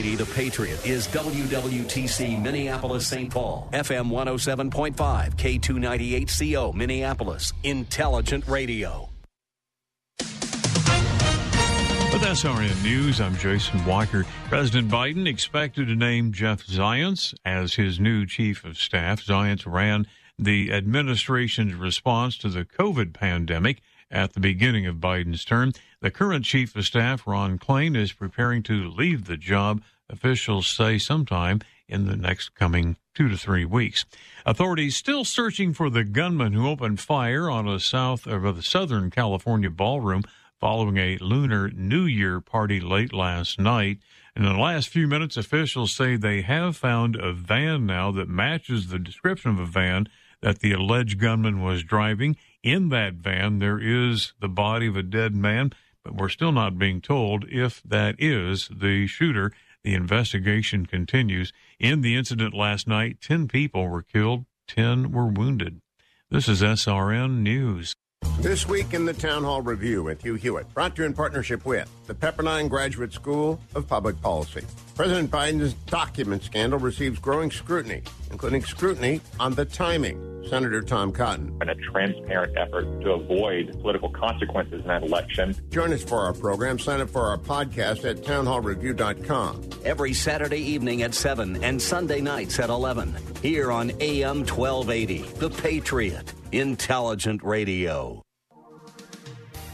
The Patriot is WWTC Minneapolis St. Paul, FM 107.5, K298CO Minneapolis, Intelligent Radio. With SRN News, I'm Jason Walker. President Biden expected to name Jeff Zients as his new chief of staff. Zients ran the administration's response to the COVID pandemic at the beginning of Biden's term. The current chief of staff, Ron Klain, is preparing to leave the job, officials say sometime in the next coming two to three weeks. Authorities still searching for the gunman who opened fire on a south of the Southern California ballroom following a Lunar New Year party late last night. In the last few minutes, officials say they have found a van now that matches the description of a van that the alleged gunman was driving. In that van, there is the body of a dead man, but we're still not being told if that is the shooter. The investigation continues. In the incident last night, 10 people were killed, 10 were wounded. This is SRN News. This week in the Town Hall Review with Hugh Hewitt, brought to you in partnership with the Pepperdine Graduate School of Public Policy. President Biden's document scandal receives growing scrutiny, including scrutiny on the timing. Senator Tom Cotton. In a transparent effort to avoid political consequences in that election. Join us for our program. Sign up for our podcast at townhallreview.com. Every Saturday evening at 7 and Sunday nights at 11. Here on AM 1280, The Patriot. Intelligent Radio.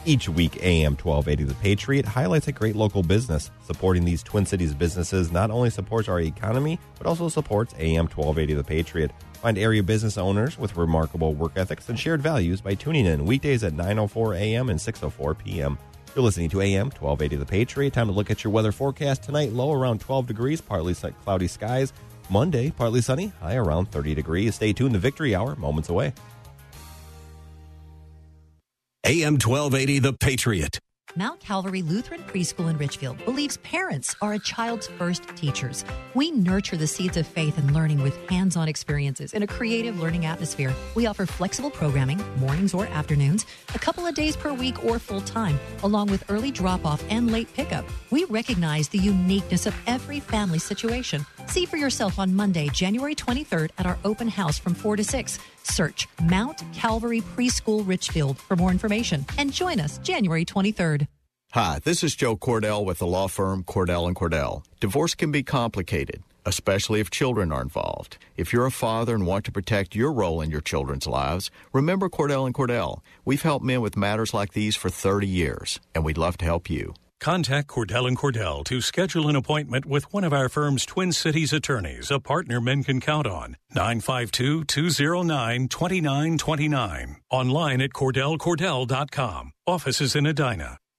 Each week, AM 1280 The Patriot highlights a great local business. Supporting these Twin Cities businesses not only supports our economy, but also supports AM 1280 The Patriot. Find area business owners with remarkable work ethics and shared values by tuning in weekdays at 9.04 a.m. and 6.04 p.m. You're listening to AM 1280 The Patriot. Time to look at your weather forecast tonight. Low around 12 degrees, partly cloudy skies. Monday, partly sunny, high around 30 degrees. Stay tuned. The Victory Hour, moments away. AM 1280 The Patriot. Mount Calvary Lutheran Preschool in Richfield believes parents are a child's first teachers. We nurture the seeds of faith and learning with hands on experiences in a creative learning atmosphere. We offer flexible programming, mornings or afternoons, a couple of days per week or full time, along with early drop off and late pickup. We recognize the uniqueness of every family situation. See for yourself on Monday, January 23rd at our open house from 4 to 6. Search Mount Calvary Preschool Richfield for more information and join us January 23rd. Hi, this is Joe Cordell with the law firm Cordell and Cordell. Divorce can be complicated, especially if children are involved. If you're a father and want to protect your role in your children's lives, remember Cordell and Cordell. We've helped men with matters like these for 30 years, and we'd love to help you. Contact Cordell and Cordell to schedule an appointment with one of our firm's Twin Cities attorneys, a partner men can count on. 952 209 2929. Online at CordellCordell.com. Offices in Edina.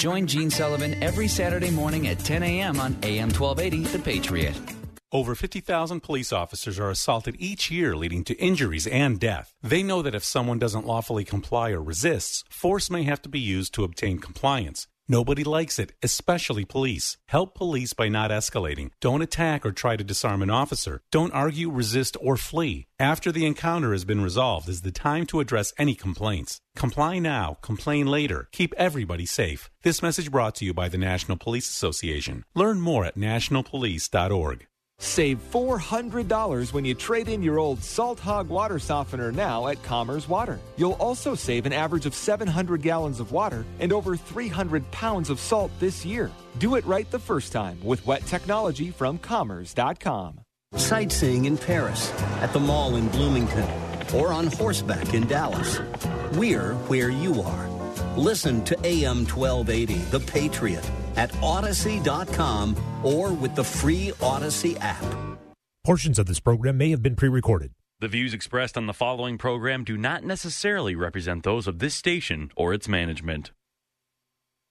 Join Gene Sullivan every Saturday morning at 10 a.m. on AM 1280, The Patriot. Over 50,000 police officers are assaulted each year, leading to injuries and death. They know that if someone doesn't lawfully comply or resists, force may have to be used to obtain compliance. Nobody likes it, especially police. Help police by not escalating. Don't attack or try to disarm an officer. Don't argue, resist, or flee. After the encounter has been resolved is the time to address any complaints. Comply now, complain later. Keep everybody safe. This message brought to you by the National Police Association. Learn more at nationalpolice.org. Save $400 when you trade in your old Salt Hog water softener now at Commerce Water. You'll also save an average of 700 gallons of water and over 300 pounds of salt this year. Do it right the first time with wet technology from Commerce.com. Sightseeing in Paris, at the mall in Bloomington, or on horseback in Dallas. We're where you are. Listen to AM 1280, The Patriot, at Odyssey.com or with the free Odyssey app. Portions of this program may have been pre recorded. The views expressed on the following program do not necessarily represent those of this station or its management.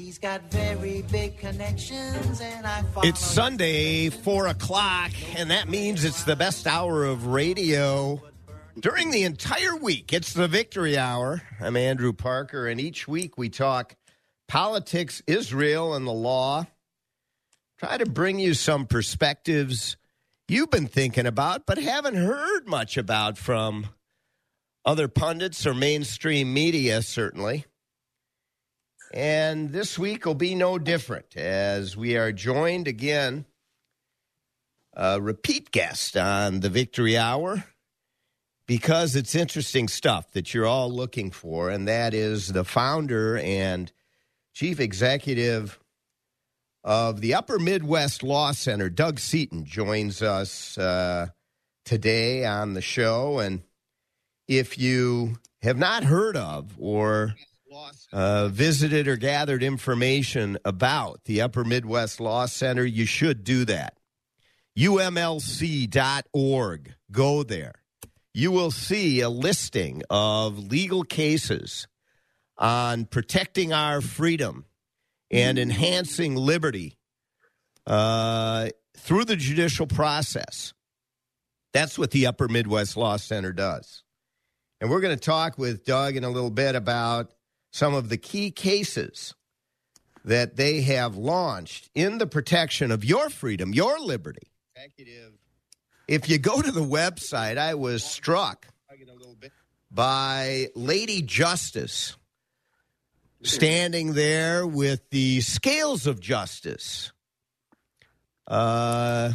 He's got very big connections, and I follow It's Sunday, 4 o'clock, and that means it's the best hour of radio during the entire week. It's the Victory Hour. I'm Andrew Parker, and each week we talk politics, Israel, and the law. Try to bring you some perspectives you've been thinking about, but haven't heard much about from other pundits or mainstream media, certainly. And this week will be no different as we are joined again, a repeat guest on the Victory Hour, because it's interesting stuff that you're all looking for, and that is the founder and chief executive of the Upper Midwest Law Center. Doug Seaton joins us uh, today on the show. And if you have not heard of or uh, visited or gathered information about the Upper Midwest Law Center, you should do that. UMLC.org. Go there. You will see a listing of legal cases on protecting our freedom and enhancing liberty uh, through the judicial process. That's what the Upper Midwest Law Center does. And we're going to talk with Doug in a little bit about some of the key cases that they have launched in the protection of your freedom, your liberty. If you go to the website, I was struck by Lady Justice standing there with the scales of justice uh,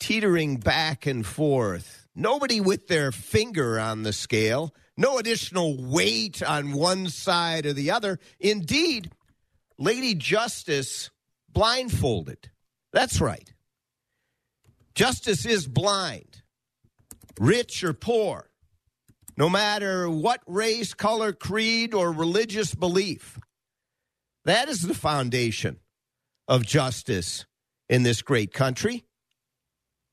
teetering back and forth. Nobody with their finger on the scale, no additional weight on one side or the other. Indeed, Lady Justice blindfolded. That's right. Justice is blind, rich or poor, no matter what race, color, creed, or religious belief. That is the foundation of justice in this great country.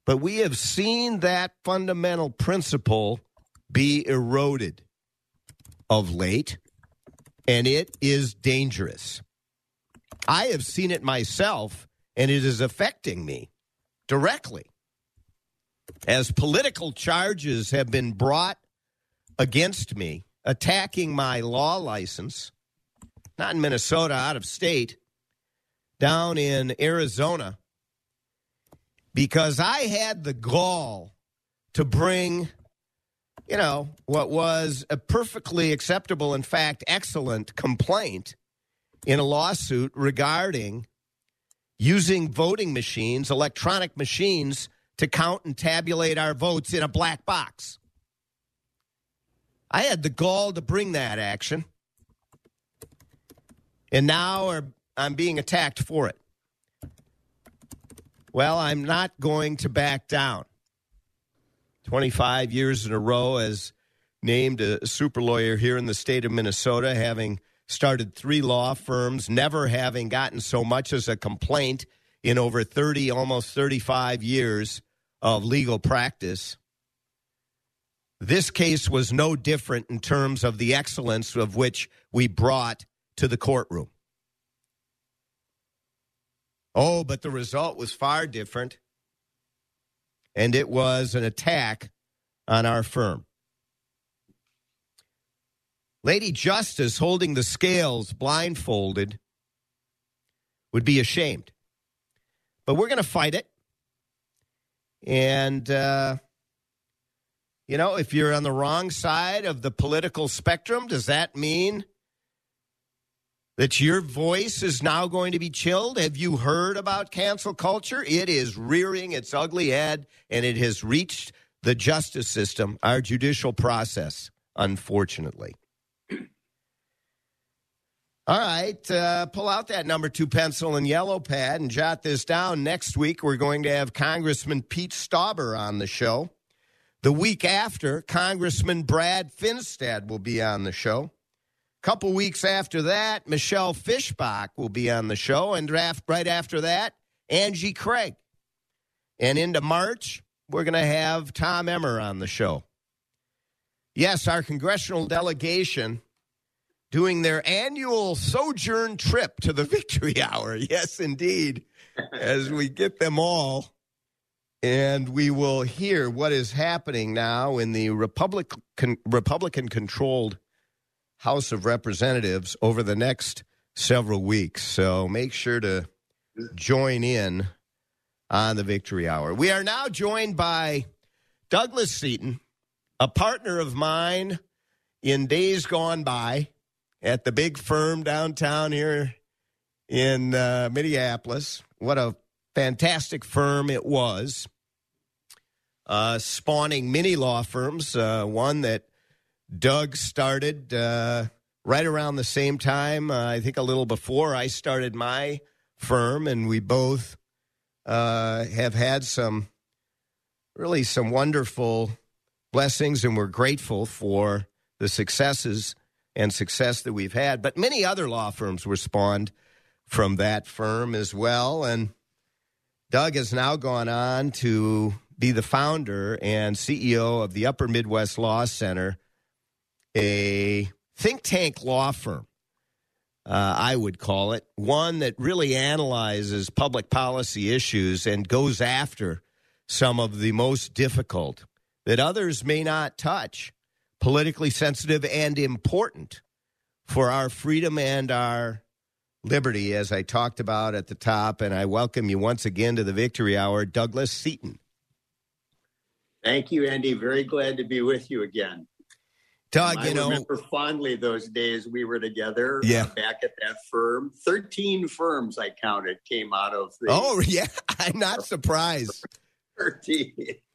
But we have seen that fundamental principle be eroded of late, and it is dangerous. I have seen it myself, and it is affecting me directly. As political charges have been brought against me, attacking my law license, not in Minnesota, out of state, down in Arizona, because I had the gall to bring, you know, what was a perfectly acceptable, in fact, excellent complaint in a lawsuit regarding using voting machines, electronic machines, to count and tabulate our votes in a black box. I had the gall to bring that action. And now I'm being attacked for it. Well, I'm not going to back down. 25 years in a row as named a super lawyer here in the state of Minnesota, having started three law firms, never having gotten so much as a complaint in over 30, almost 35 years of legal practice. This case was no different in terms of the excellence of which we brought to the courtroom. Oh, but the result was far different, and it was an attack on our firm. Lady Justice holding the scales blindfolded would be ashamed. But we're going to fight it. And, uh, you know, if you're on the wrong side of the political spectrum, does that mean that your voice is now going to be chilled? Have you heard about cancel culture? It is rearing its ugly head and it has reached the justice system, our judicial process, unfortunately. All right, uh, pull out that number two pencil and yellow pad and jot this down. Next week, we're going to have Congressman Pete Stauber on the show. The week after, Congressman Brad Finstad will be on the show. Couple weeks after that, Michelle Fischbach will be on the show. And right after that, Angie Craig. And into March, we're going to have Tom Emmer on the show. Yes, our congressional delegation doing their annual sojourn trip to the Victory Hour. Yes, indeed, as we get them all. And we will hear what is happening now in the Republican controlled House of Representatives over the next several weeks. So make sure to join in on the Victory Hour. We are now joined by Douglas Seaton, a partner of mine in days gone by at the big firm downtown here in uh, Minneapolis. What a fantastic firm it was, uh, spawning many law firms. Uh, one that Doug started uh, right around the same time, uh, I think a little before I started my firm, and we both uh, have had some really some wonderful blessings, and we're grateful for the successes and success that we've had. But many other law firms were spawned from that firm as well. And Doug has now gone on to be the founder and CEO of the Upper Midwest Law Center, a think tank law firm. Uh, I would call it one that really analyzes public policy issues and goes after some of the most difficult that others may not touch politically sensitive and important for our freedom and our liberty, as I talked about at the top. And I welcome you once again to the Victory Hour, Douglas Seaton. Thank you, Andy. Very glad to be with you again. Doug, I you know, remember fondly those days we were together. Yeah. uh, back at that firm, thirteen firms I counted came out of the. Oh yeah, I'm not surprised. Thirteen.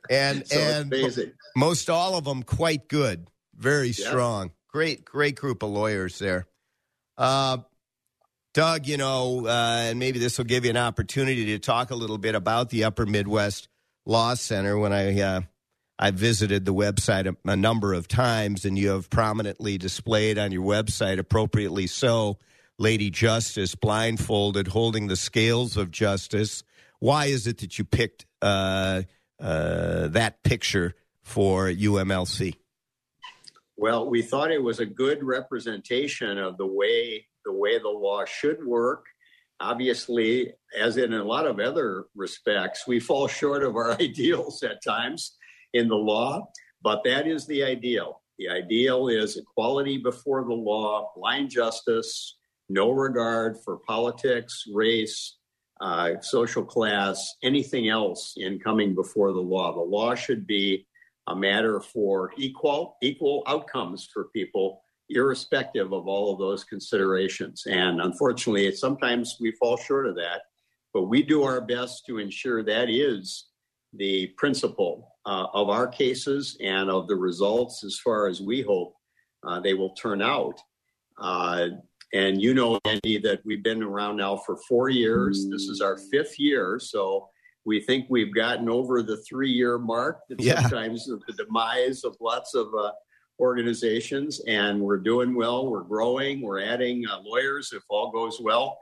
And So and amazing. most all of them quite good, very strong. Great, great group of lawyers there. Uh, Doug, you know, uh, and maybe this will give you an opportunity to talk a little bit about the Upper Midwest Law Center. When I uh, I visited the website a, a number of times, and you have prominently displayed on your website, appropriately so, Lady Justice blindfolded, holding the scales of justice. Why is it that you picked uh, uh, that picture for UMLC? Well, we thought it was a good representation of the way the way the law should work. Obviously, as in a lot of other respects, we fall short of our ideals at times in the law, but that is the ideal. The ideal is equality before the law, blind justice, no regard for politics, race, uh, social class, anything else in coming before the law. The law should be a matter for equal equal outcomes for people irrespective of all of those considerations and unfortunately sometimes we fall short of that but we do our best to ensure that is the principle uh, of our cases and of the results as far as we hope uh, they will turn out uh, and you know andy that we've been around now for four years this is our fifth year so we think we've gotten over the three year mark that Yeah. sometimes the demise of lots of uh, organizations and we're doing well we're growing we're adding uh, lawyers if all goes well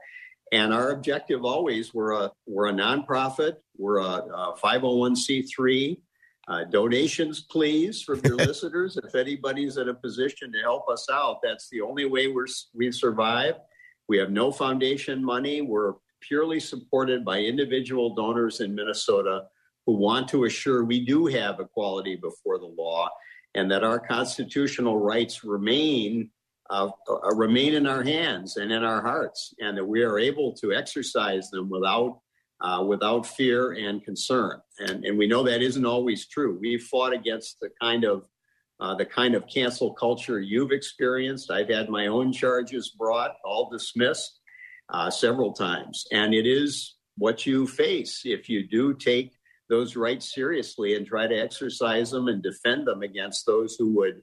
And our objective always we're a we're a nonprofit, we're a, a 501c3. Uh, donations, please, from your listeners. If anybody's in a position to help us out, that's the only way we're we survive. We have no foundation money. We're purely supported by individual donors in Minnesota who want to assure we do have equality before the law and that our constitutional rights remain uh, uh, remain in our hands and in our hearts, and that we are able to exercise them without uh, without fear and concern. And and we know that isn't always true. We've fought against the kind of uh, the kind of cancel culture you've experienced. I've had my own charges brought, all dismissed uh, several times, and it is what you face if you do take those rights seriously and try to exercise them and defend them against those who would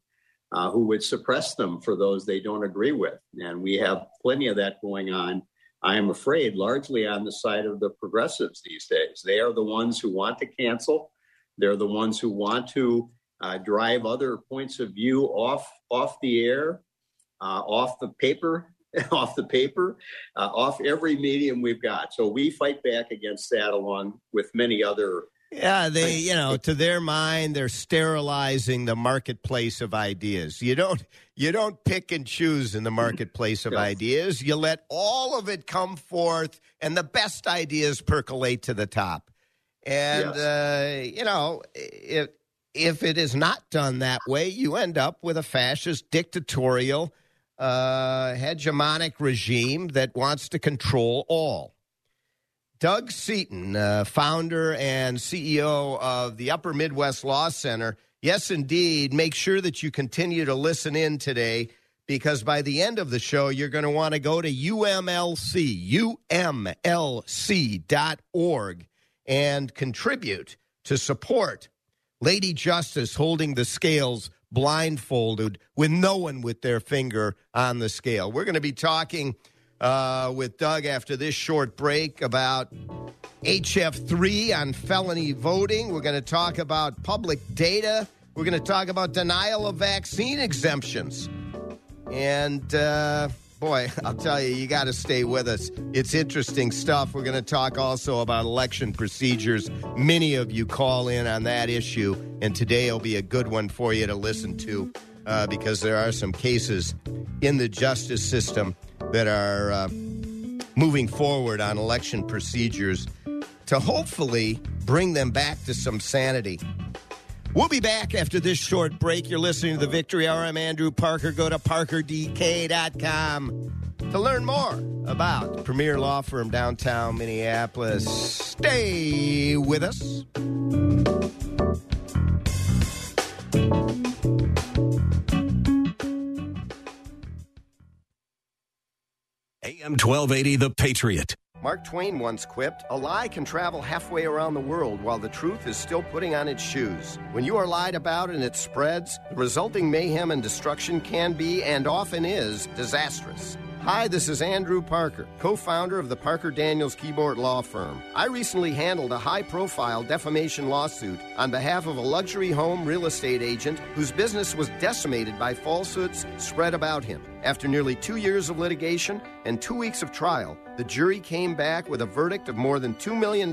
uh, who would suppress them for those they don't agree with. And we have plenty of that going on. I am afraid, largely on the side of the progressives these days. They are the ones who want to cancel. They're the ones who want to uh, drive other points of view off off the air, uh, off the paper, off the paper, uh, off every medium we've got. So we fight back against that, along with many other yeah, they, you know, to their mind, they're sterilizing the marketplace of ideas. You don't, you don't pick and choose in the marketplace of yes. ideas. You let all of it come forth, and the best ideas percolate to the top. And yes. uh, you know, if if it is not done that way, you end up with a fascist, dictatorial, uh, hegemonic regime that wants to control all. Doug Seaton, uh, founder and CEO of the Upper Midwest Law Center. Yes, indeed. Make sure that you continue to listen in today because by the end of the show, you're going to want to go to UMLC, UMLC.org, and contribute to support Lady Justice holding the scales blindfolded with no one with their finger on the scale. We're going to be talking uh, with Doug after this short break about HF3 on felony voting. We're going to talk about public data. We're going to talk about denial of vaccine exemptions. And uh, boy, I'll tell you, you got to stay with us. It's interesting stuff. We're going to talk also about election procedures. Many of you call in on that issue, and today will be a good one for you to listen to uh, because there are some cases in the justice system that are uh, moving forward on election procedures to hopefully bring them back to some sanity. We'll be back after this short break. You're listening to the Victory Hour. I'm Andrew Parker. Go to parkerdk.com to learn more about premier law firm downtown Minneapolis. Stay with us. AM 1280, The Patriot. Mark Twain once quipped, A lie can travel halfway around the world while the truth is still putting on its shoes. When you are lied about and it spreads, the resulting mayhem and destruction can be, and often is, disastrous. Hi, this is Andrew Parker, co founder of the Parker Daniels Kibort Law Firm. I recently handled a high profile defamation lawsuit on behalf of a luxury home real estate agent whose business was decimated by falsehoods spread about him. After nearly two years of litigation and two weeks of trial, the jury came back with a verdict of more than $2 million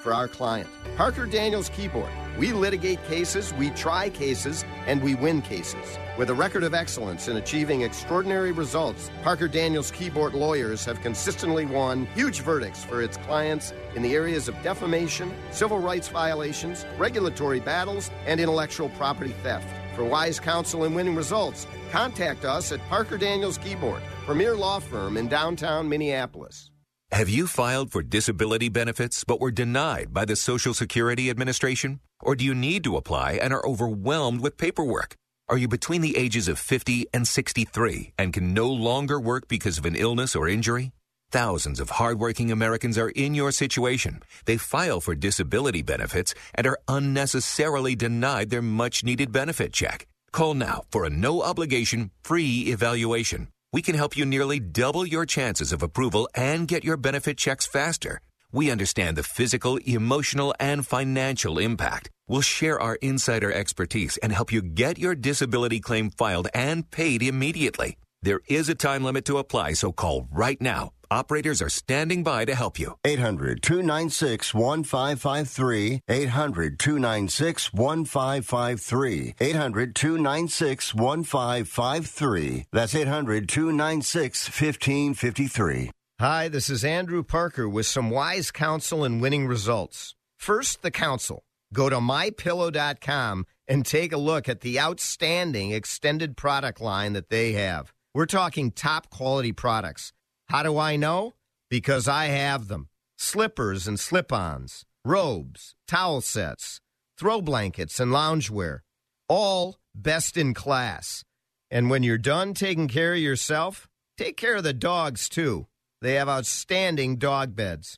for our client. Parker Daniels Kibort. We litigate cases, we try cases, and we win cases. With a record of excellence in achieving extraordinary results, Parker Daniels Kibort lawyers have consistently won huge verdicts for its clients in the areas of defamation, civil rights violations, regulatory battles, and intellectual property theft. For wise counsel and winning results, contact us at Parker Daniels Kibort, premier law firm in downtown Minneapolis. Have you filed for disability benefits but were denied by the Social Security Administration? Or do you need to apply and are overwhelmed with paperwork? Are you between the ages of 50 and 63 and can no longer work because of an illness or injury? Thousands of hardworking Americans are in your situation. They file for disability benefits and are unnecessarily denied their much needed benefit check. Call now for a no obligation free evaluation. We can help you nearly double your chances of approval and get your benefit checks faster. We understand the physical, emotional, and financial impact. We'll share our insider expertise and help you get your disability claim filed and paid immediately. There is a time limit to apply, so call right now operators are standing by to help you. 800 296 1553. 800 296 1553. 800 296 1553. That's 800 296 1553. Hi, this is Andrew Parker with some wise counsel and winning results. First, the counsel. Go to mypillow.com and take a look at the outstanding extended product line that they have. We're talking top quality products. How do I know? Because I have them. Slippers and slip ons, robes, towel sets, throw blankets, and loungewear. All best in class. And when you're done taking care of yourself, take care of the dogs too. They have outstanding dog beds.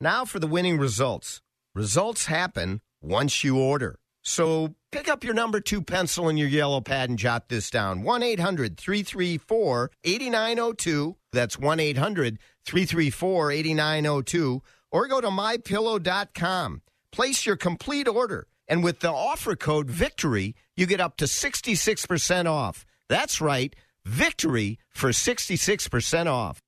Now for the winning results. Results happen once you order. So pick up your number two pencil and your yellow pad and jot this down 1 800 334 8902. That's 1 800 334 8902. Or go to mypillow.com. Place your complete order. And with the offer code VICTORY, you get up to 66% off. That's right, VICTORY for 66% off.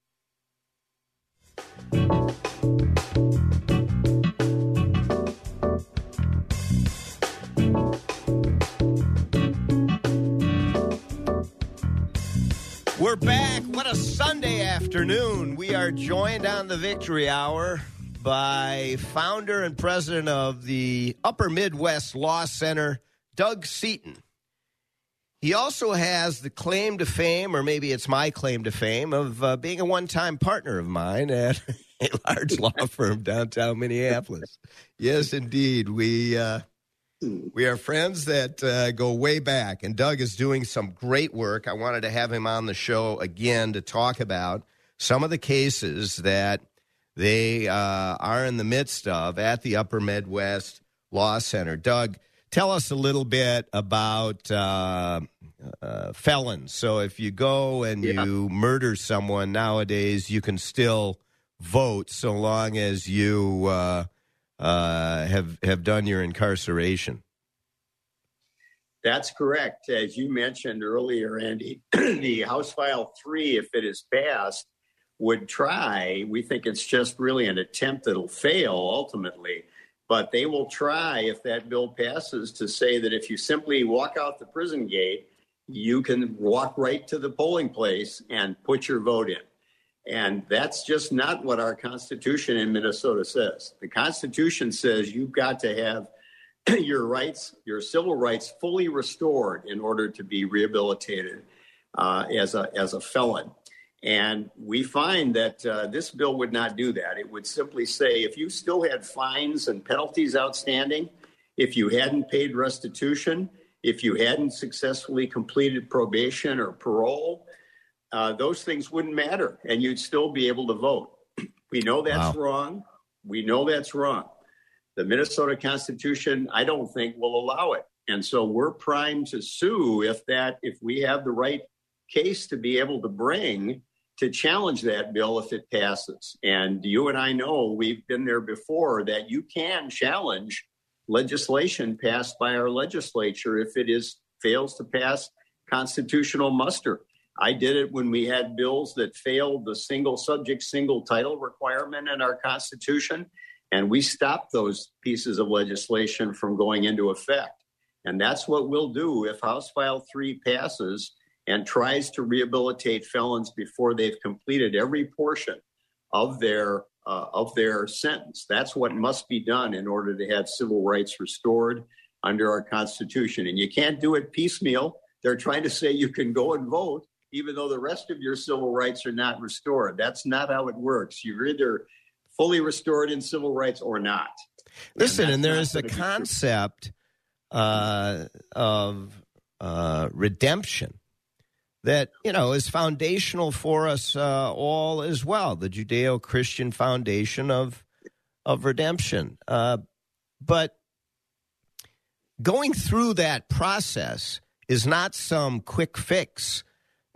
We're back. What a Sunday afternoon. We are joined on the Victory Hour by founder and president of the Upper Midwest Law Center, Doug Seaton. He also has the claim to fame, or maybe it's my claim to fame, of uh, being a one time partner of mine at a large law firm downtown Minneapolis. Yes, indeed. We. Uh, we are friends that uh, go way back, and Doug is doing some great work. I wanted to have him on the show again to talk about some of the cases that they uh, are in the midst of at the Upper Midwest Law Center. Doug, tell us a little bit about uh, uh felons. So, if you go and yeah. you murder someone nowadays, you can still vote so long as you uh, have have done your incarceration. That's correct. As you mentioned earlier, Andy, the House File 3, if it is passed, would try. We think it's just really an attempt that'll fail ultimately. But they will try, if that bill passes, to say that if you simply walk out the prison gate, you can walk right to the polling place and put your vote in. And that's just not what our Constitution in Minnesota says. The Constitution says you've got to have your rights, your civil rights, fully restored in order to be rehabilitated uh, as a as a felon. And we find that uh, this bill would not do that. It would simply say if you still had fines and penalties outstanding, if you hadn't paid restitution, if you hadn't successfully completed probation or parole, uh, those things wouldn't matter and you'd still be able to vote. We know that's wow. wrong. We know that's wrong. The Minnesota Constitution, I don't think, will allow it. And so we're primed to sue if that if we have the right case to be able to bring to challenge that bill if it passes. And you and I know we've been there before that you can challenge legislation passed by our legislature if it is fails to pass constitutional muster. I did it when we had bills that failed the single subject, single title requirement in our Constitution, and we stopped those pieces of legislation from going into effect. And that's what we'll do if House File 3 passes and tries to rehabilitate felons before they've completed every portion of their uh, of their sentence. That's what must be done in order to have civil rights restored under our Constitution. And you can't do it piecemeal. They're trying to say you can go and vote, even though the rest of your civil rights are not restored. That's not how it works. You're either fully restored in civil rights or not. Listen, and, and there is a concept uh, of uh, redemption that you know is foundational for us uh, all as well. The Judeo-Christian foundation of of redemption, uh, but going through that process is not some quick fix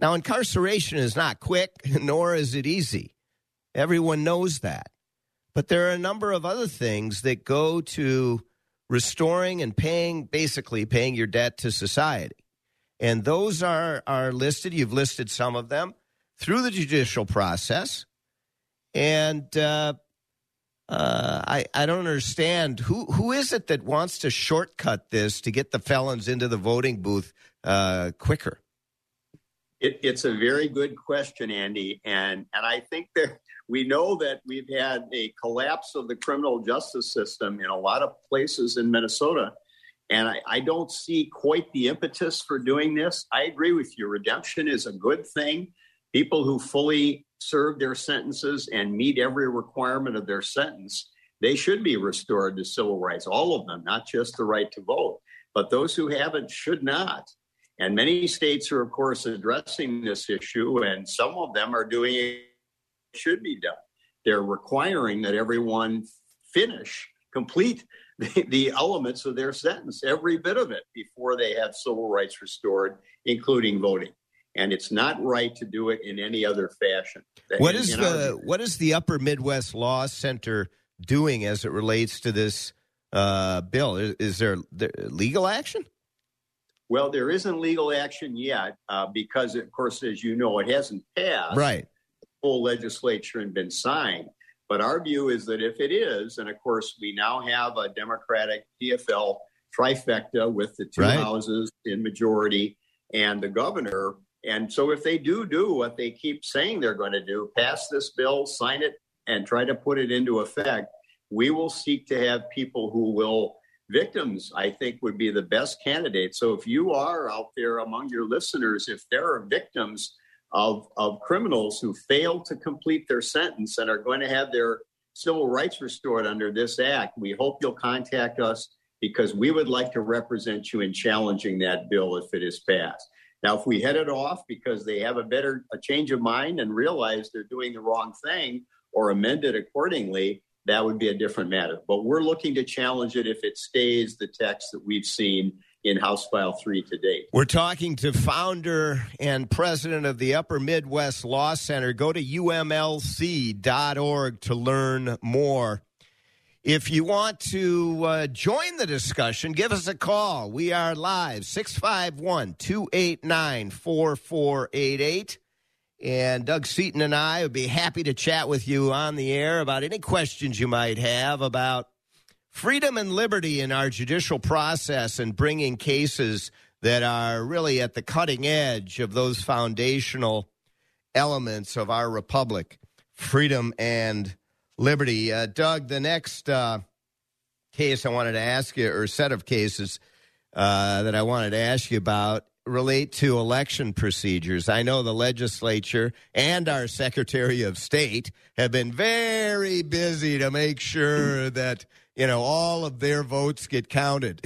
now, incarceration is not quick, nor is it easy. Everyone knows that. But there are a number of other things that go to restoring and paying, basically paying your debt to society. And those are, are listed, you've listed some of them, through the judicial process. And uh, uh, I I don't understand who who is it that wants to shortcut this to get the felons into the voting booth uh, quicker. It, it's a very good question, Andy, and and I think that we know that we've had a collapse of the criminal justice system in a lot of places in Minnesota, and I, I don't see quite the impetus for doing this. I agree with you. Redemption is a good thing. People who fully serve their sentences and meet every requirement of their sentence, they should be restored to civil rights. All of them, not just the right to vote. But those who haven't should not. And many states are, of course, addressing this issue, and some of them are doing it should be done. They're requiring that everyone finish, complete the, the, elements of their sentence, every bit of it, before they have civil rights restored, including voting. And it's not right to do it in any other fashion. What is the our, what is the Upper Midwest Law Center doing as it relates to this uh, bill? Is, is there, there legal action? Well, there isn't legal action yet uh, because, of course, as you know, it hasn't passed. Right. Full legislature and been signed. But our view is that if it is, and of course, we now have a Democratic DFL trifecta with the two right. houses in majority and the governor. And so, if they do do what they keep saying they're going to do, pass this bill, sign it, and try to put it into effect, we will seek to have people who will victims, I think, would be the best candidate. So if you are out there among your listeners, if there are victims of, of criminals who fail to complete their sentence and are going to have their civil rights restored under this act, we hope you'll contact us because we would like to represent you in challenging that bill if it is passed. Now, if we head it off because they have a better a change of mind and realize they're doing the wrong thing or amend it accordingly, that would be a different matter. But we're looking to challenge it if it stays the text that we've seen in House File 3 to date. We're talking to founder and president of the Upper Midwest Law Center. Go to umlc.org to learn more. If you want to uh, join the discussion, give us a call. We are live 651 289 4488. And Doug Seaton and I would be happy to chat with you on the air about any questions you might have about freedom and liberty in our judicial process and bringing cases that are really at the cutting edge of those foundational elements of our republic freedom and liberty. Uh, Doug, the next uh, case I wanted to ask you, or set of cases uh, that I wanted to ask you about, relate to election procedures. I know the legislature and our Secretary of State have been very busy to make sure that, you know, all of their votes get counted.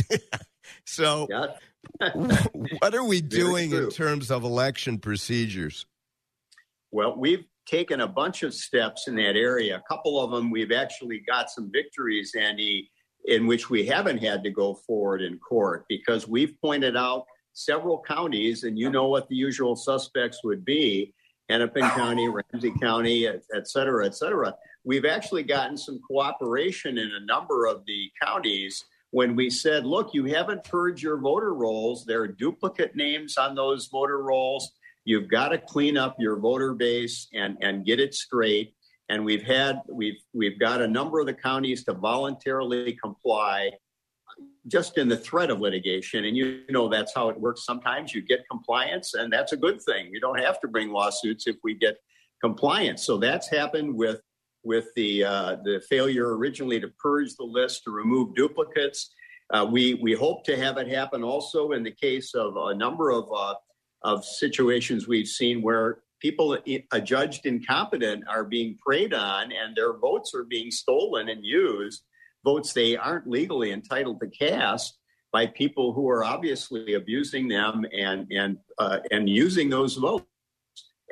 so, what are we doing in terms of election procedures? Well, we've taken a bunch of steps in that area. A couple of them we've actually got some victories, Andy, in which we haven't had to go forward in court because we've pointed out several counties, and you know what the usual suspects would be Hennepin County, Ramsey County, et, et cetera, et cetera. We've actually gotten some cooperation in a number of the counties when we said, look, you haven't purged your voter rolls. There are duplicate names on those voter rolls. You've got to clean up your voter base and, and get it straight. And we've had we've we've got a number of the counties to voluntarily comply just in the threat of litigation. And you know, that's how it works. Sometimes you get compliance, and that's a good thing. You don't have to bring lawsuits if we get compliance. So that's happened with with the uh, the failure originally to purge the list to remove duplicates. Uh, we we hope to have it happen also in the case of a number of uh, of situations we've seen where people adjudged incompetent are being preyed on and their votes are being stolen and used votes they aren't legally entitled to cast by people who are obviously abusing them and and uh, and using those votes.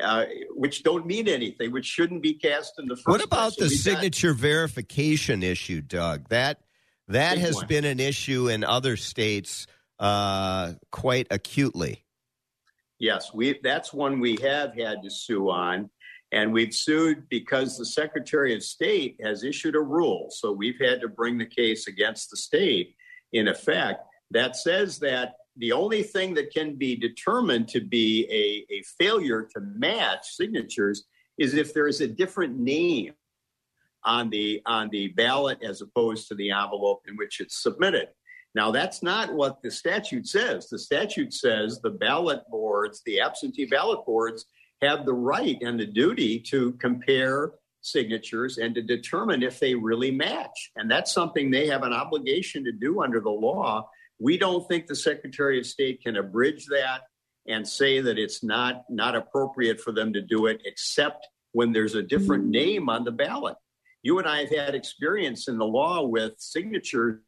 Uh, which don't mean anything, which shouldn't be cast in the first. What about the signature got... verification issue, Doug? That that Big has one. been an issue in other states uh, quite acutely. Yes, we that's one we have had to sue on. And we've sued because the Secretary of State has issued a rule. So we've had to bring the case against the state in effect that says that the only thing that can be determined to be a, a failure to match signatures is if there is a different name on the on the ballot as opposed to the envelope in which it's submitted. Now that's not what the statute says. The statute says the ballot boards, the absentee ballot boards have the right and the duty to compare signatures and to determine if they really match. And that's something they have an obligation to do under the law. We don't think the Secretary of State can abridge that and say that it's not not appropriate for them to do it except when there's a different mm-hmm. name on the ballot. You and I have had experience in the law with signatures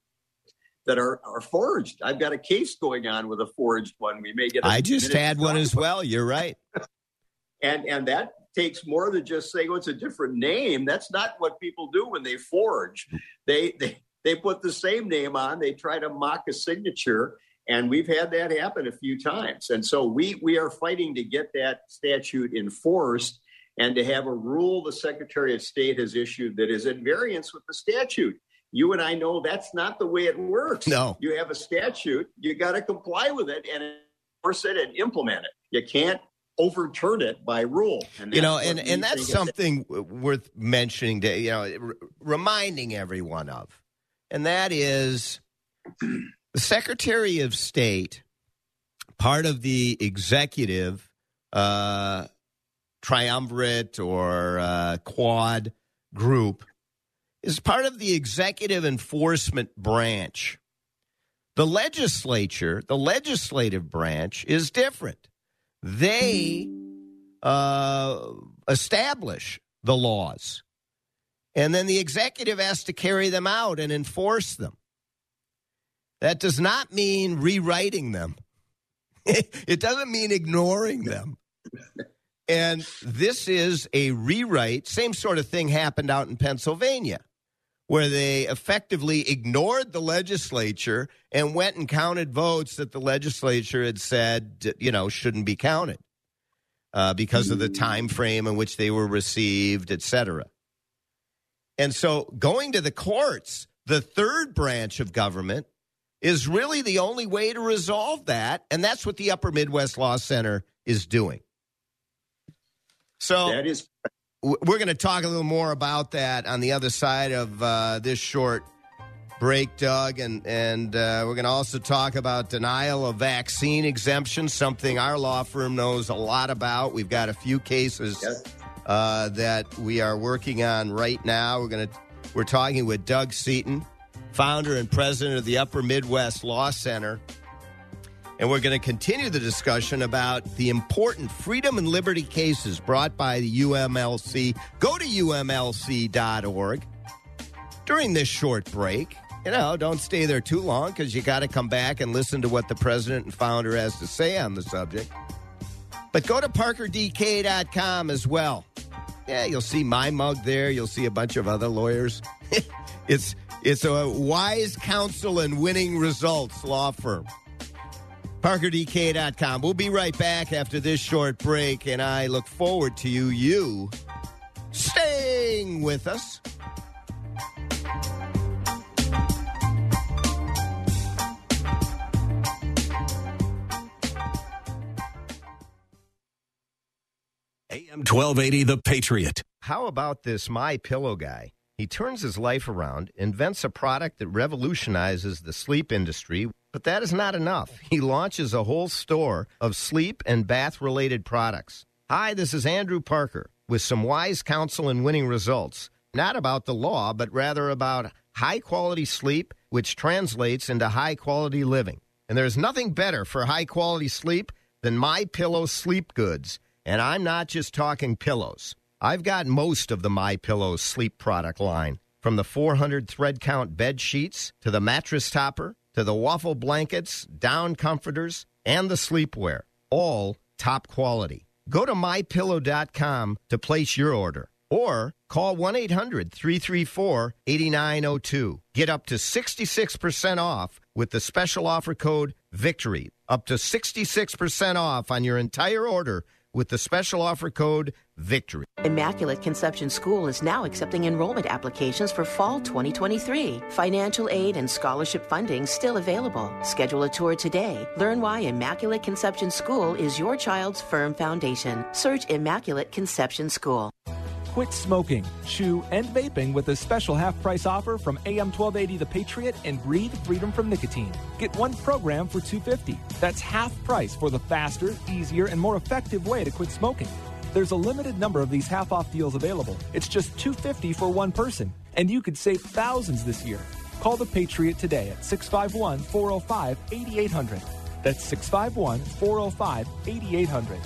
that are, are forged. I've got a case going on with a forged one. We may get. I just had one as well. You're right. and and that takes more than just saying, "Oh, it's a different name." That's not what people do when they forge. They they they put the same name on. They try to mock a signature, and we've had that happen a few times. And so we we are fighting to get that statute enforced and to have a rule the Secretary of State has issued that is at variance with the statute. You and I know that's not the way it works. No. You have a statute, you got to comply with it and enforce it and implement it. You can't overturn it by rule. And you know, and, and that's something worth mentioning to, you know, r- reminding everyone of. And that is the Secretary of State, part of the executive uh, triumvirate or uh, quad group, is part of the executive enforcement branch. The legislature, the legislative branch, is different. They uh, establish the laws, and then the executive has to carry them out and enforce them. That does not mean rewriting them. it doesn't mean ignoring them. And this is a rewrite. Same sort of thing happened out in Pennsylvania, where they effectively ignored the legislature and went and counted votes that the legislature had said, you know, shouldn't be counted uh, because of the time frame in which they were received, et cetera. And so going to the courts, the third branch of government, is really the only way to resolve that. And that's what the Upper Midwest Law Center is doing. So that is. We're going to talk a little more about that on the other side of uh, this short break, Doug, and and uh, we're going to also talk about denial of vaccine exemption, something our law firm knows a lot about. We've got a few cases yes. uh, that we are working on right now. We're going to we're talking with Doug Seaton, founder and president of the Upper Midwest Law Center. And we're going to continue the discussion about the important freedom and liberty cases brought by the UMLC. Go to umlc.org during this short break. You know, don't stay there too long because you got to come back and listen to what the president and founder has to say on the subject. But go to parkerdk.com as well. Yeah, you'll see my mug there. You'll see a bunch of other lawyers. it's it's a wise counsel and winning results law firm. ParkerDK.com. We'll be right back after this short break, and I look forward to you, you staying with us. AM 1280, The Patriot. How about this My Pillow guy? He turns his life around, invents a product that revolutionizes the sleep industry, but that is not enough. He launches a whole store of sleep and bath related products. Hi, this is Andrew Parker with some wise counsel and winning results. Not about the law, but rather about high quality sleep, which translates into high quality living. And there's nothing better for high quality sleep than My Pillow sleep goods. And I'm not just talking pillows. I've got most of the My Pillow sleep product line, from the 400 thread count bed sheets to the mattress topper to the waffle blankets, down comforters, and the sleepwear, all top quality. Go to mypillow.com to place your order or call 1 800 334 8902. Get up to 66% off with the special offer code VICTORY. Up to 66% off on your entire order with the special offer code VICTORY. Immaculate Conception School is now accepting enrollment applications for fall 2023. Financial aid and scholarship funding still available. Schedule a tour today. Learn why Immaculate Conception School is your child's firm foundation. Search Immaculate Conception School. Quit smoking, chew, and vaping with a special half price offer from AM 1280 The Patriot and breathe freedom from nicotine. Get one program for 250. That's half price for the faster, easier, and more effective way to quit smoking. There's a limited number of these half off deals available. It's just 250 for one person, and you could save thousands this year. Call the Patriot today at 651 405 8800. That's 651 405 8800.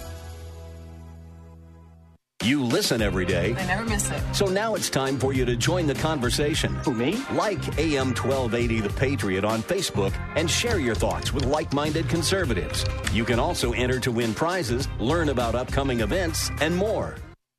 You listen every day. I never miss it. So now it's time for you to join the conversation. Who, me? Like AM 1280 The Patriot on Facebook and share your thoughts with like minded conservatives. You can also enter to win prizes, learn about upcoming events, and more.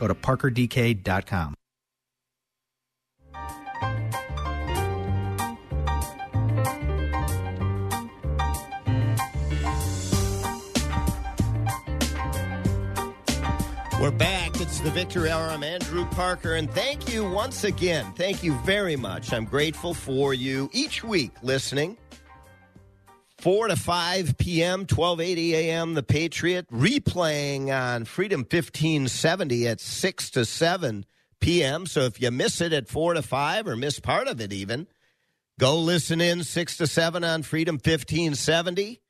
Go to parkerdk.com. We're back. It's the Victory Hour. I'm Andrew Parker, and thank you once again. Thank you very much. I'm grateful for you each week listening. 4 to 5 p.m., 1280 a.m., The Patriot, replaying on Freedom 1570 at 6 to 7 p.m. So if you miss it at 4 to 5 or miss part of it even, go listen in 6 to 7 on Freedom 1570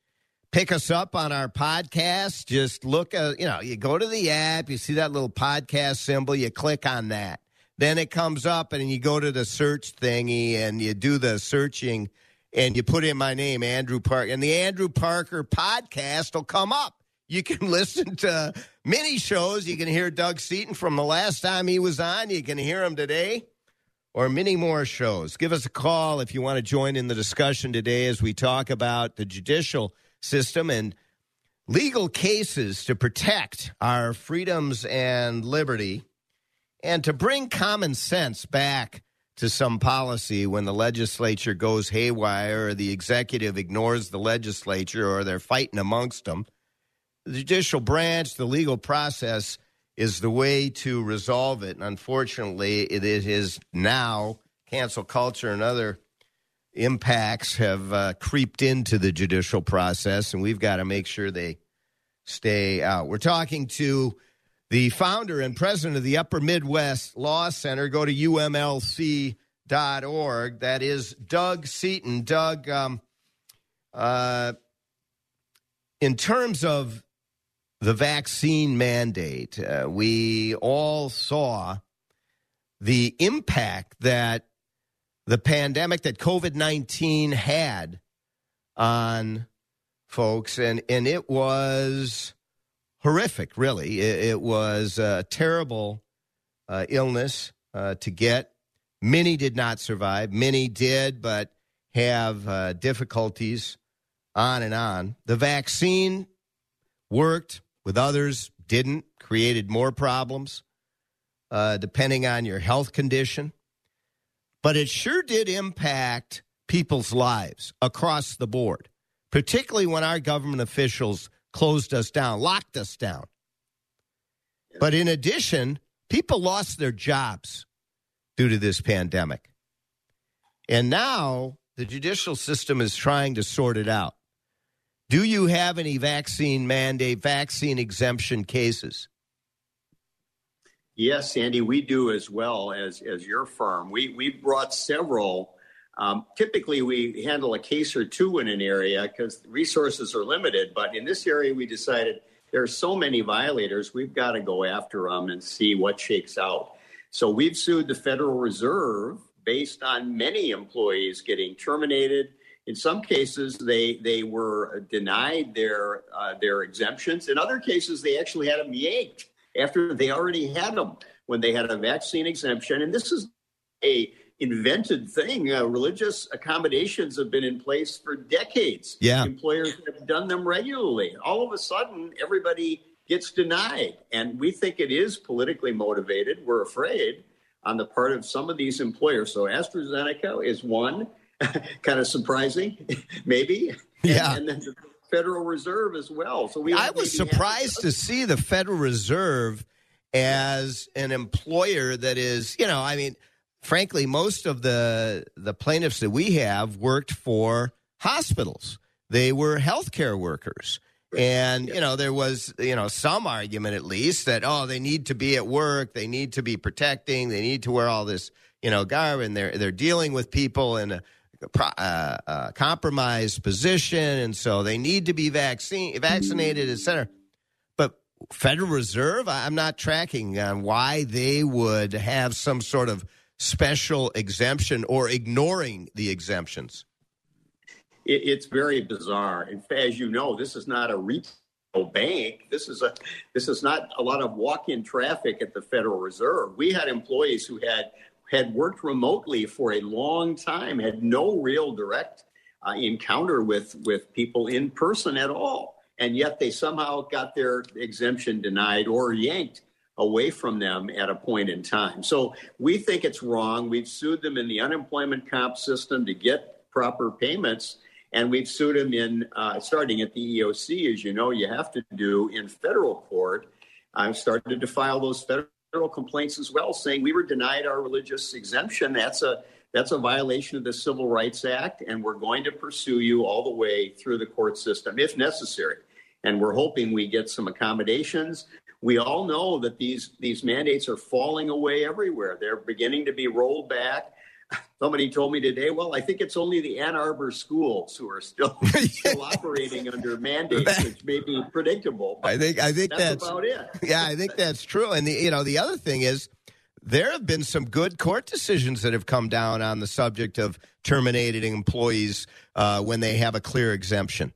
pick us up on our podcast. Just look at, you know, you go to the app, you see that little podcast symbol, you click on that. Then it comes up and you go to the search thingy and you do the searching and you put in my name, Andrew Parker, and the Andrew Parker podcast will come up. You can listen to many shows. You can hear Doug Seaton from the last time he was on. You can hear him today or many more shows. Give us a call if you want to join in the discussion today as we talk about the judicial system and legal cases to protect our freedoms and liberty and to bring common sense back to some policy when the legislature goes haywire or the executive ignores the legislature or they're fighting amongst them. The judicial branch, the legal process is the way to resolve it. And unfortunately, it is now cancel culture and other impacts have uh, creeped into the judicial process, and we've got to make sure they stay out. We're talking to the founder and president of the Upper Midwest Law Center. Go to umlc.org. That is Doug Seaton. Doug, um, uh, in terms of the vaccine mandate, uh, we all saw the impact that the pandemic that COVID 19 had on folks, and, and it was horrific, really. It, it was a terrible uh, illness uh, to get. Many did not survive, many did, but have uh, difficulties on and on. The vaccine worked, with others didn't, created more problems uh, depending on your health condition but it sure did impact people's lives across the board, particularly when our government officials closed us down, locked us down. But in addition, people lost their jobs due to this pandemic. And now the judicial system is trying to sort it out. Do you have any vaccine mandate, vaccine exemption cases? Yes, Sandy, we do as well as as your firm. We we brought several. Um, typically, we handle a case or two in an area because resources are limited. But in this area, we decided there are so many violators, we've got to go after them and see what shakes out. So we've sued the Federal Reserve based on many employees getting terminated. In some cases, they they were denied their uh, their exemptions. In other cases, they actually had them yanked after they already had them when they had a vaccine exemption. And this is a invented thing. Uh, religious accommodations have been in place for decades. Yeah. Employers have done them regularly. All of a sudden, everybody gets denied. And we think it is politically motivated. We're afraid on the part of some of these employers. So AstraZeneca is one, kind of surprising, maybe. Yeah. And, and then the Federal Reserve as well. So we I was surprised to see the Federal Reserve as an employer that is, you know, I mean, frankly, most of the the plaintiffs that we have worked for hospitals. They were healthcare workers. And you know there was you know some argument at least that oh they need to be at work they need to be protecting they need to wear all this you know garb and they're they're dealing with people in a uh, uh, compromised position and so they need to be vaccine vaccinated et cetera. But Federal Reserve I'm not tracking on why they would have some sort of special exemption or ignoring the exemptions? It, it's very bizarre. Fact, as you know, this is not a retail bank. This is a this is not a lot of walk-in traffic at the Federal Reserve. We had employees who had had worked remotely for a long time, had no real direct uh, encounter with with people in person at all, and yet they somehow got their exemption denied or yanked away from them at a point in time. So we think it's wrong. We've sued them in the unemployment comp system to get proper payments. And we've sued them in, uh, starting at the EOC, as you know, you have to do in federal court. I've started to file those federal complaints as well, saying we were denied our religious exemption. That's a that's a violation of the Civil Rights Act, and we're going to pursue you all the way through the court system if necessary. And we're hoping we get some accommodations we all know that these these mandates are falling away everywhere. They're beginning to be rolled back. Somebody told me today, well, I think it's only the Ann Arbor schools who are still, still operating under mandates, which may be predictable. I think I think that's, that's about it. Yeah, I think that's true. And the you know the other thing is there have been some good court decisions that have come down on the subject of terminating employees uh, when they have a clear exemption.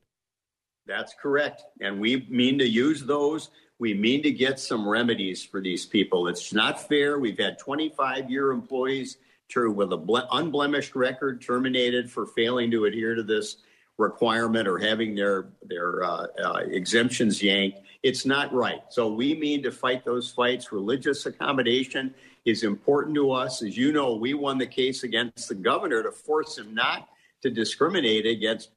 That's correct, and we mean to use those we mean to get some remedies for these people. It's not fair. We've had 25 year employees with an unblemished record terminated for failing to adhere to this requirement or having their their uh, uh, exemptions yanked. It's not right. So we mean to fight those fights. Religious accommodation is important to us. As you know, we won the case against the governor to force him not to discriminate against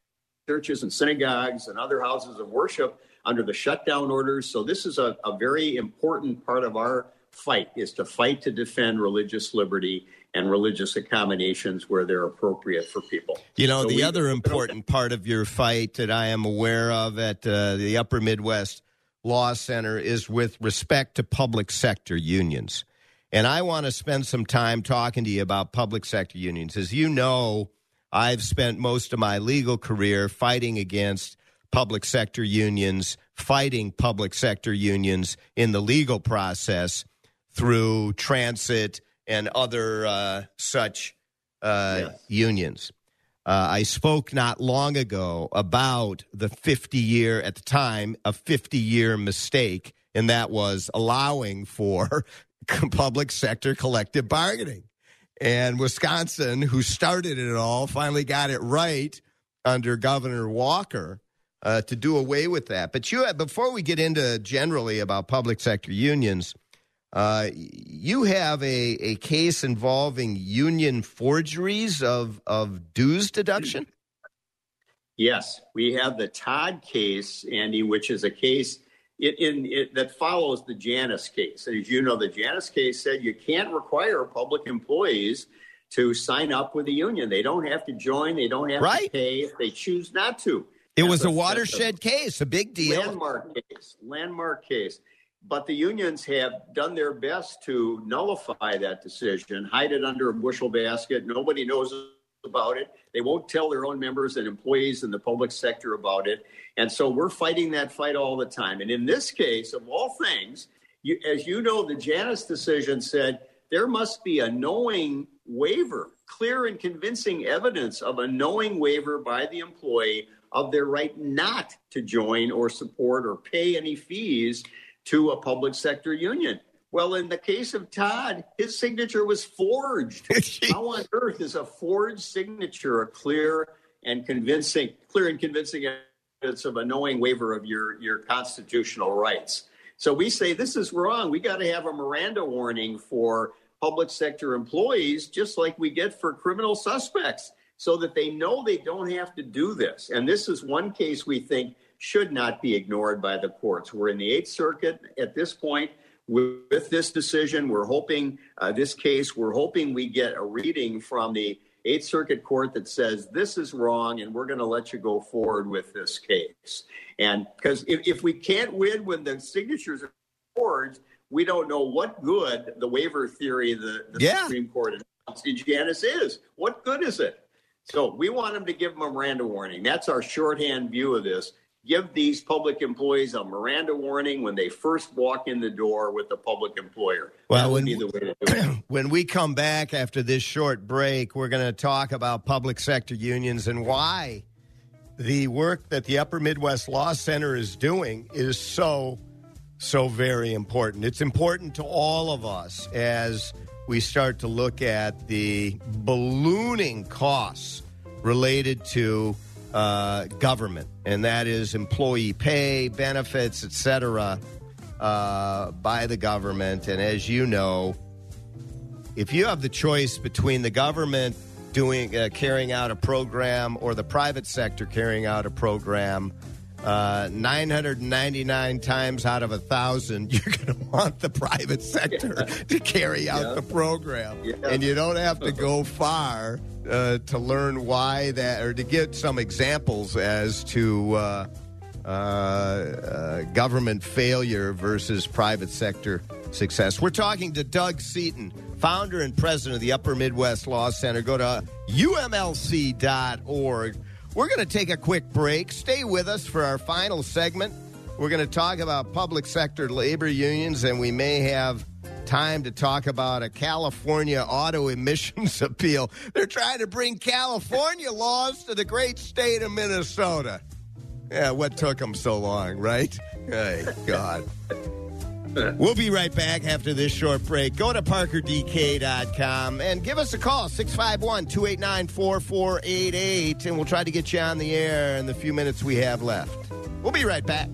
churches and synagogues and other houses of worship under the shutdown orders. So this is a, a very important part of our fight is to fight to defend religious liberty and religious accommodations where they're appropriate for people. You know, so the we, other important part of your fight that I am aware of at uh, the Upper Midwest Law Center is with respect to public sector unions. And I want to spend some time talking to you about public sector unions. As you know, I've spent most of my legal career fighting against public sector unions, fighting public sector unions in the legal process through transit and other uh, such uh, yes. unions. Uh, I spoke not long ago about the 50 year, at the time, a 50 year mistake, and that was allowing for public sector collective bargaining. And Wisconsin, who started it all, finally got it right under Governor Walker uh, to do away with that. But you, before we get into generally about public sector unions, uh, you have a, a case involving union forgeries of, of dues deduction? Yes, we have the Todd case, Andy, which is a case in, in it, that follows the Janus case. And as you know, the Janus case said you can't require public employees to sign up with a union. They don't have to join, they don't have right. to pay if they choose not to. It was a watershed a case, a big deal. Landmark case, landmark case. But the unions have done their best to nullify that decision, hide it under a bushel basket. Nobody knows about it. They won't tell their own members and employees in the public sector about it. And so we're fighting that fight all the time. And in this case, of all things, you, as you know, the Janus decision said there must be a knowing waiver, clear and convincing evidence of a knowing waiver by the employee of their right not to join or support or pay any fees to a public sector union. Well, in the case of Todd, his signature was forged. How on earth is a forged signature a clear and convincing, clear and convincing evidence of a knowing waiver of your, your constitutional rights? So we say this is wrong. We got to have a Miranda warning for public sector employees, just like we get for criminal suspects, so that they know they don't have to do this. And this is one case we think should not be ignored by the courts. We're in the Eighth Circuit at this point with this decision. We're hoping uh, this case, we're hoping we get a reading from the Eighth Circuit Court that says this is wrong and we're going to let you go forward with this case. And because if, if we can't win when the signatures are forged, we don't know what good the waiver theory the, the yeah. Supreme Court announced in Janus is. What good is it? So we want them to give them a Miranda warning. That's our shorthand view of this give these public employees a Miranda warning when they first walk in the door with the public employer. Well, when, when we come back after this short break, we're going to talk about public sector unions and why the work that the Upper Midwest Law Center is doing is so, so very important. It's important to all of us as we start to look at the ballooning costs related to uh, government, and that is employee pay, benefits, etc., uh, by the government. And as you know, if you have the choice between the government doing uh, carrying out a program or the private sector carrying out a program, uh, 999 times out of a thousand, you're going to want the private sector yeah. to carry out yeah. the program. Yeah. And you don't have to go far uh, to learn why that, or to get some examples as to uh, uh, uh, government failure versus private sector success. We're talking to Doug Seaton, founder and president of the Upper Midwest Law Center. Go to umlc.org. We're going to take a quick break. Stay with us for our final segment. We're going to talk about public sector labor unions, and we may have time to talk about a California auto emissions appeal. They're trying to bring California laws to the great state of Minnesota. Yeah, what took them so long, right? Hey, God. We'll be right back after this short break. Go to parkerdk.com and give us a call, 651 289 4488, and we'll try to get you on the air in the few minutes we have left. We'll be right back.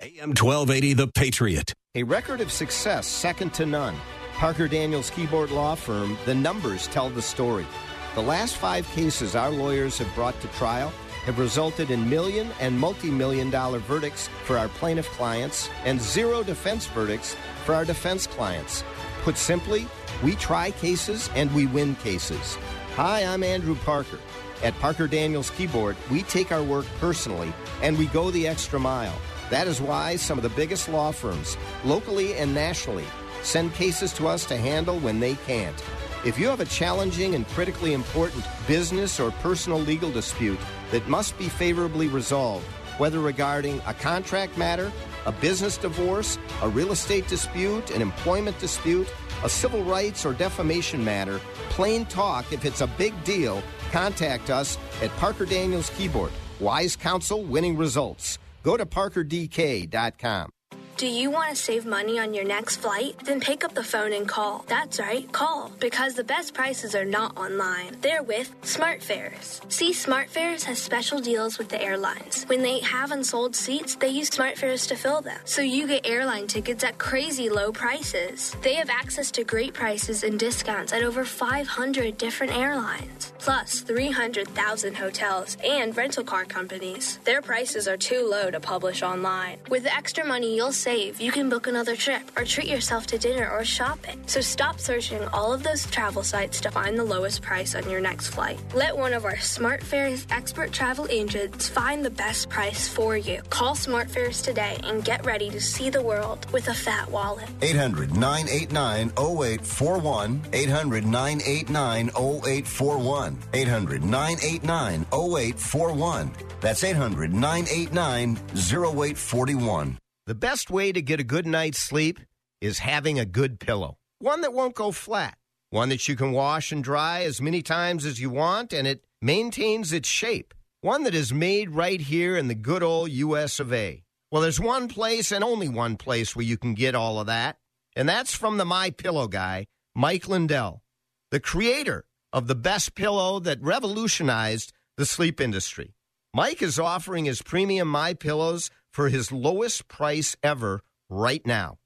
AM 1280, The Patriot. A record of success second to none. Parker Daniels Kibort Law Firm, the numbers tell the story. The last five cases our lawyers have brought to trial have resulted in million and multi million dollar verdicts for our plaintiff clients and zero defense verdicts for our defense clients. Put simply, we try cases and we win cases. Hi, I'm Andrew Parker. At Parker Daniels Kibort, we take our work personally and we go the extra mile. That is why some of the biggest law firms, locally and nationally, send cases to us to handle when they can't. If you have a challenging and critically important business or personal legal dispute that must be favorably resolved, whether regarding a contract matter, a business divorce, a real estate dispute, an employment dispute, a civil rights or defamation matter, plain talk, if it's a big deal, contact us at Parker Daniels Kibort. Wise counsel, winning results. Go to parkerdk.com. Do you want to save money on your next flight? Then pick up the phone and call. That's right, call. Because the best prices are not online. They're with SmartFares. See, SmartFares has special deals with the airlines. When they have unsold seats, they use SmartFares to fill them. So you get airline tickets at crazy low prices. They have access to great prices and discounts at over 500 different airlines, plus 300,000 hotels and rental car companies. Their prices are too low to publish online. With the extra money you'll save, save, you can book another trip or treat yourself to dinner or shopping. So stop searching all of those travel sites to find the lowest price on your next flight. Let one of our Smart SmartFares expert travel agents find the best price for you. Call Smart SmartFares today and get ready to see the world with a fat wallet. 800 989 0841. 800 989 0841. 0841. 800 989 0841. That's 800 989 0841. The best way to get a good night's sleep is having a good pillow. One that won't go flat. One that you can wash and dry as many times as you want and it maintains its shape. One that is made right here in the good old US of A. Well, there's one place and only one place where you can get all of that, and that's from the My Pillow guy, Mike Lindell, the creator of the best pillow that revolutionized the sleep industry. Mike is offering his premium My Pillows for his lowest price ever right now.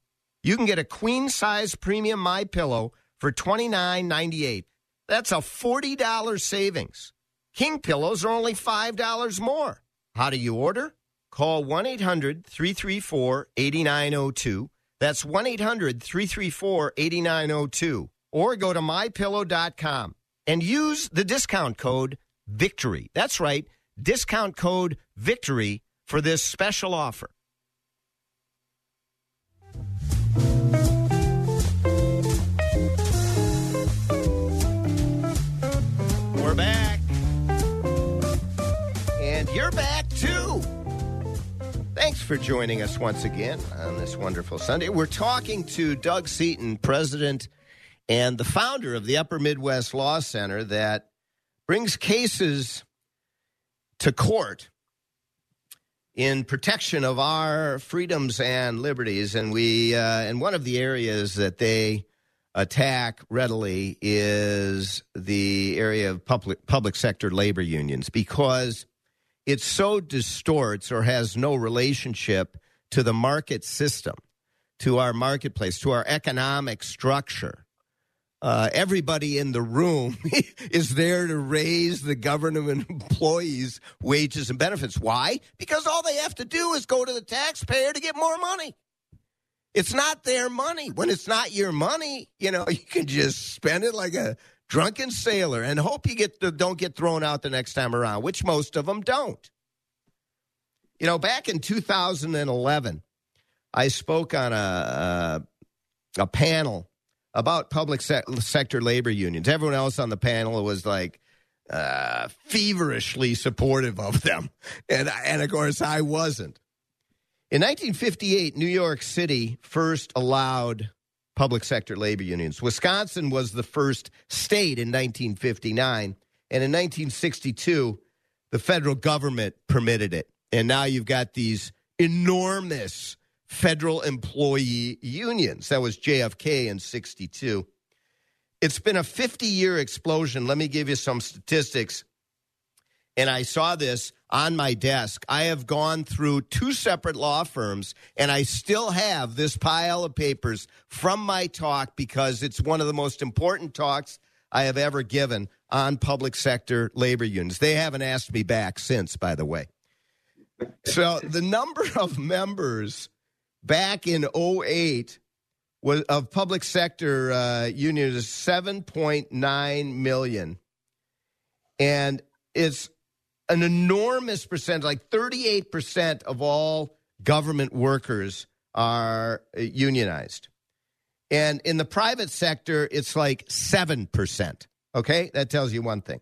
You can get a queen size premium My Pillow for $29.98. That's a $40 savings. King pillows are only $5 more. How do you order? Call 1 800 334 8902. That's 1 800 334 8902. Or go to mypillow.com and use the discount code VICTORY. That's right, discount code VICTORY for this special offer. We're back. And you're back too. Thanks for joining us once again on this wonderful Sunday. We're talking to Doug Seaton, president and the founder of the Upper Midwest Law Center that brings cases to court in protection of our freedoms and liberties. And we, uh, and one of the areas that they attack readily is the area of public public sector labor unions because it so distorts or has no relationship to the market system, to our marketplace, to our economic structure. Uh, everybody in the room is there to raise the government employees' wages and benefits. Why? Because all they have to do is go to the taxpayer to get more money. It's not their money. When it's not your money, you know, you can just spend it like a drunken sailor and hope you get the, don't get thrown out the next time around, which most of them don't. You know, back in 2011, I spoke on a a, a panel about public se- sector labor unions. Everyone else on the panel was like uh, feverishly supportive of them, and and of course I wasn't. In 1958, New York City first allowed public sector labor unions. Wisconsin was the first state in 1959. And in 1962, the federal government permitted it. And now you've got these enormous federal employee unions. That was JFK in 62. It's been a 50 year explosion. Let me give you some statistics. And I saw this on my desk. I have gone through two separate law firms and I still have this pile of papers from my talk because it's one of the most important talks I have ever given on public sector labor unions. They haven't asked me back since, by the way. So the number of members back in 08 was of public sector uh, unions is 7.9 million. And it's an enormous percentage, like 38% of all government workers are uh, unionized. And in the private sector, it's like 7%. Okay? That tells you one thing.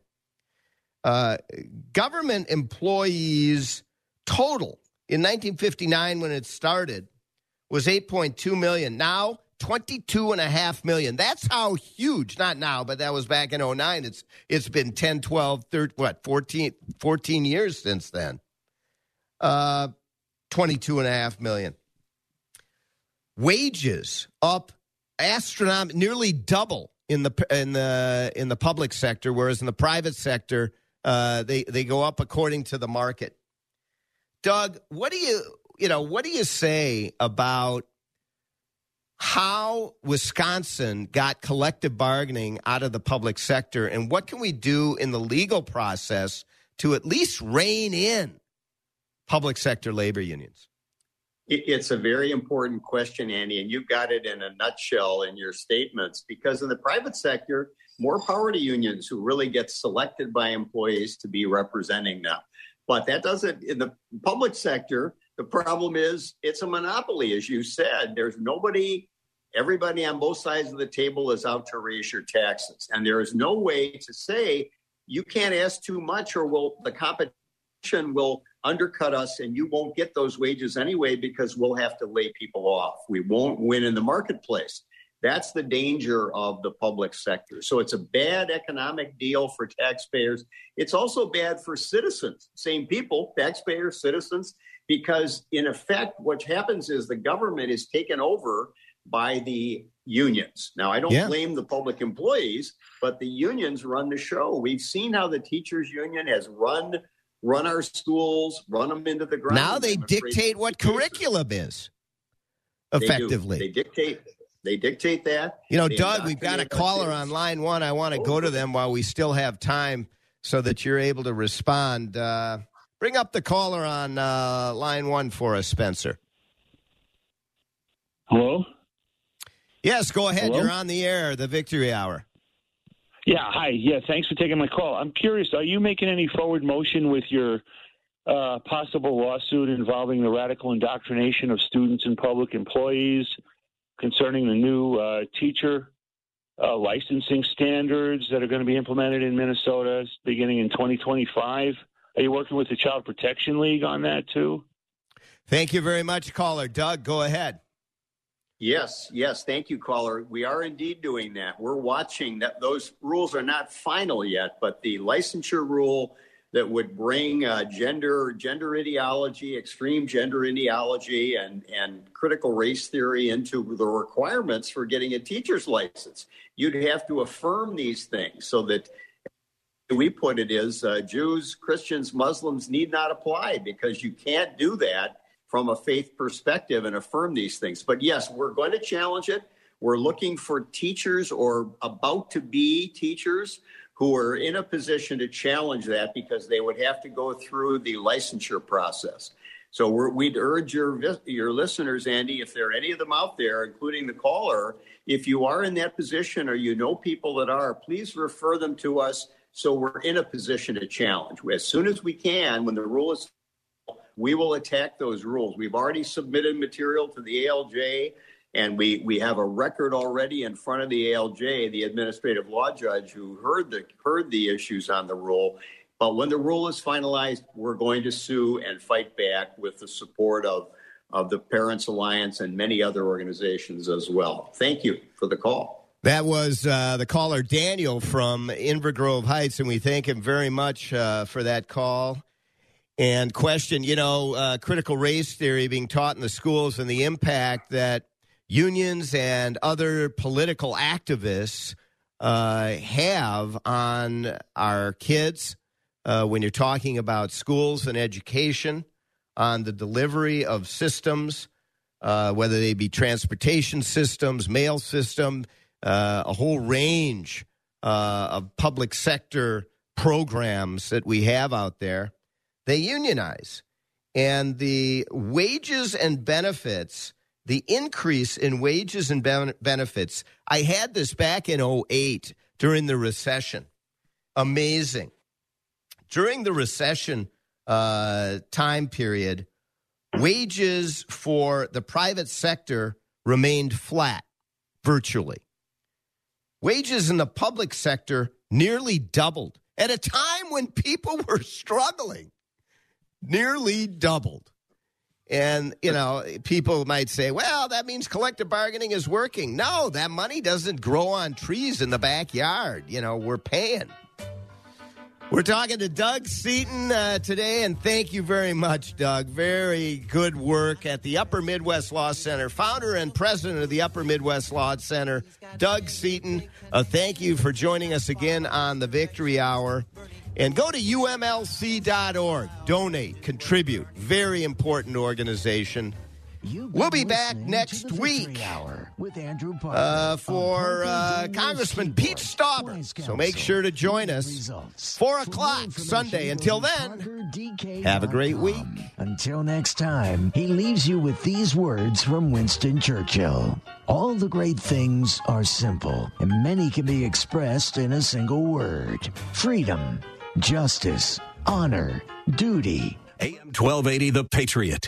Uh, government employees total in 1959 when it started was 8.2 million. Now 22 and a half million. That's how huge, not now, but that was back in 09. It's it's been 10, 12, 13, what, 14, 14 years since then. Uh 22 and a half million. Wages up astronomical nearly double in the in the in the public sector whereas in the private sector uh, they they go up according to the market. Doug, what do you you know, what do you say about how Wisconsin got collective bargaining out of the public sector and what can we do in the legal process to at least rein in public sector labor unions? It's a very important question, Andy, and you've got it in a nutshell in your statements because in the private sector, more power to unions who really get selected by employees to be representing them. But that doesn't, in the public sector, the problem is it's a monopoly, as you said. There's nobody everybody on both sides of the table is out to raise your taxes. And there is no way to say you can't ask too much or will the competition will undercut us and you won't get those wages anyway because we'll have to lay people off. We won't win in the marketplace. That's the danger of the public sector. So it's a bad economic deal for taxpayers. It's also bad for citizens, same people, taxpayers, citizens, because in effect, what happens is the government is taken over by the unions. Now, I don't Yeah. blame the public employees, but the unions run the show. We've seen how the teachers union has run run our schools, run them into the ground. Now they dictate what curriculum is effectively. They, dictate. They dictate that. You know, They Doug, we've got a caller on line one. I want to go to them while we still have time so that you're able to respond. Uh, bring up the caller on uh, line one for us, Spencer. Hello? Yes, go ahead. Hello? You're on the air, the victory hour. Yeah, hi. Yeah, thanks for taking my call. I'm curious, are you making any forward motion with your uh, possible lawsuit involving the radical indoctrination of students and public employees concerning the new uh, teacher uh, licensing standards that are going to be implemented in Minnesota beginning in 2025? Are you working with the Child Protection League on that too? Thank you very much, caller. Doug, go ahead. Yes, yes. Thank you, caller. We are indeed doing that. We're watching that. Those rules are not final yet, but the licensure rule that would bring uh, gender gender ideology, extreme gender ideology, and and critical race theory into the requirements for getting a teacher's license. You'd have to affirm these things so that we put it is uh, Jews, Christians, Muslims need not apply because you can't do that from a faith perspective and affirm these things. But yes, we're going to challenge it. We're looking for teachers or about to be teachers who are in a position to challenge that because they would have to go through the licensure process. So we're, we'd urge your your listeners, Andy, if there are any of them out there, including the caller, if you are in that position or you know people that are, please refer them to us so we're in a position to challenge. As soon as we can, when the rule is we will attack those rules. We've already submitted material to the ALJ, and we, we have a record already in front of the ALJ, the administrative law judge who heard the heard the issues on the rule. But when the rule is finalized, we're going to sue and fight back with the support of of the Parents Alliance and many other organizations as well. Thank you for the call. That was uh, the caller Daniel from Inver Grove Heights, and we thank him very much uh, for that call and question. You know, uh, critical race theory being taught in the schools and the impact that unions and other political activists uh, have on our kids uh, when you're talking about schools and education, on the delivery of systems, uh, whether they be transportation systems, mail system, uh, a whole range uh, of public sector programs that we have out there, they unionize. And the wages and benefits, the increase in wages and ben- benefits, I had this back in 08 during the recession. Amazing. During the recession uh, time period, wages for the private sector remained flat virtually. Wages in the public sector nearly doubled at a time when people were struggling, nearly doubled. And, you know, people might say, well, that means collective bargaining is working. No, that money doesn't grow on trees in the backyard. You know, we're paying. We're talking to Doug Seaton uh, today, and thank you very much, Doug. Very good work at the Upper Midwest Law Center. Founder and president of the Upper Midwest Law Center, Doug Seaton. Uh, thank you for joining us again on the Victory Hour. And go to umlc.org. Donate, contribute. Very important organization. We'll be back next week with Andrew Parker uh, for uh, Congressman Pete Stauber. So make sure to join us. Four o'clock Sunday. Until then, have a great week. Until next time, he leaves you with these words from Winston Churchill. All the great things are simple, and many can be expressed in a single word freedom, justice, honor, duty. AM 1280, The Patriot.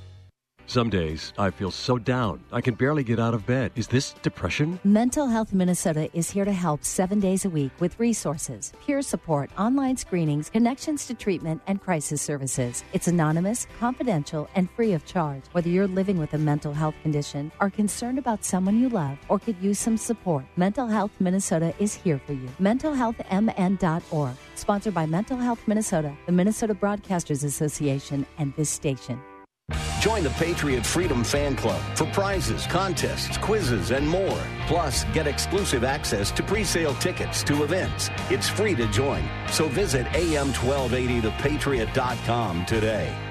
Some days I feel so down, I can barely get out of bed. Is this depression? Mental Health Minnesota is here to help seven days a week with resources, peer support, online screenings, connections to treatment, and crisis services. It's anonymous, confidential, and free of charge. Whether you're living with a mental health condition, are concerned about someone you love, or could use some support, Mental Health Minnesota is here for you. MentalHealthMN.org. Sponsored by Mental Health Minnesota, the Minnesota Broadcasters Association, and this station. Join the Patriot Freedom Fan Club for prizes, contests, quizzes, and more. Plus, get exclusive access to pre-sale tickets to events. It's free to join. So visit am1280thepatriot.com today.